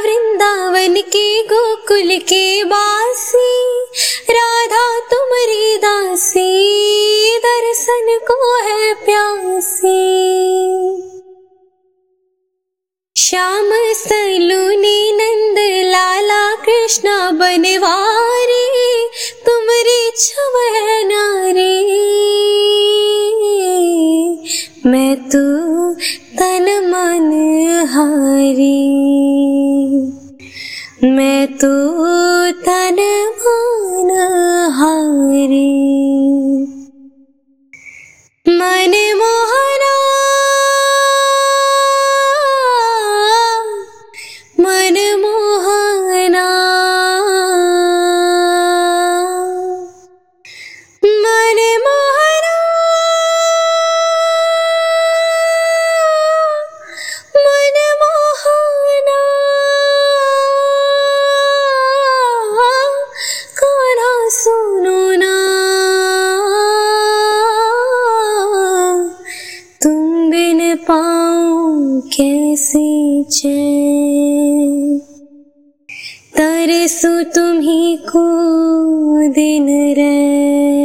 वृंदावन के गोकुल के बासी राधा तुम्हारी दासी दर्शन को है प्यासी। श्याम सलूनी नंद लाला कृष्णा नारी। मैं तो तन मन हारी। मैं तो तन मन पाऊँ कैसे चैन? तरसू तुम्ही को दिन रे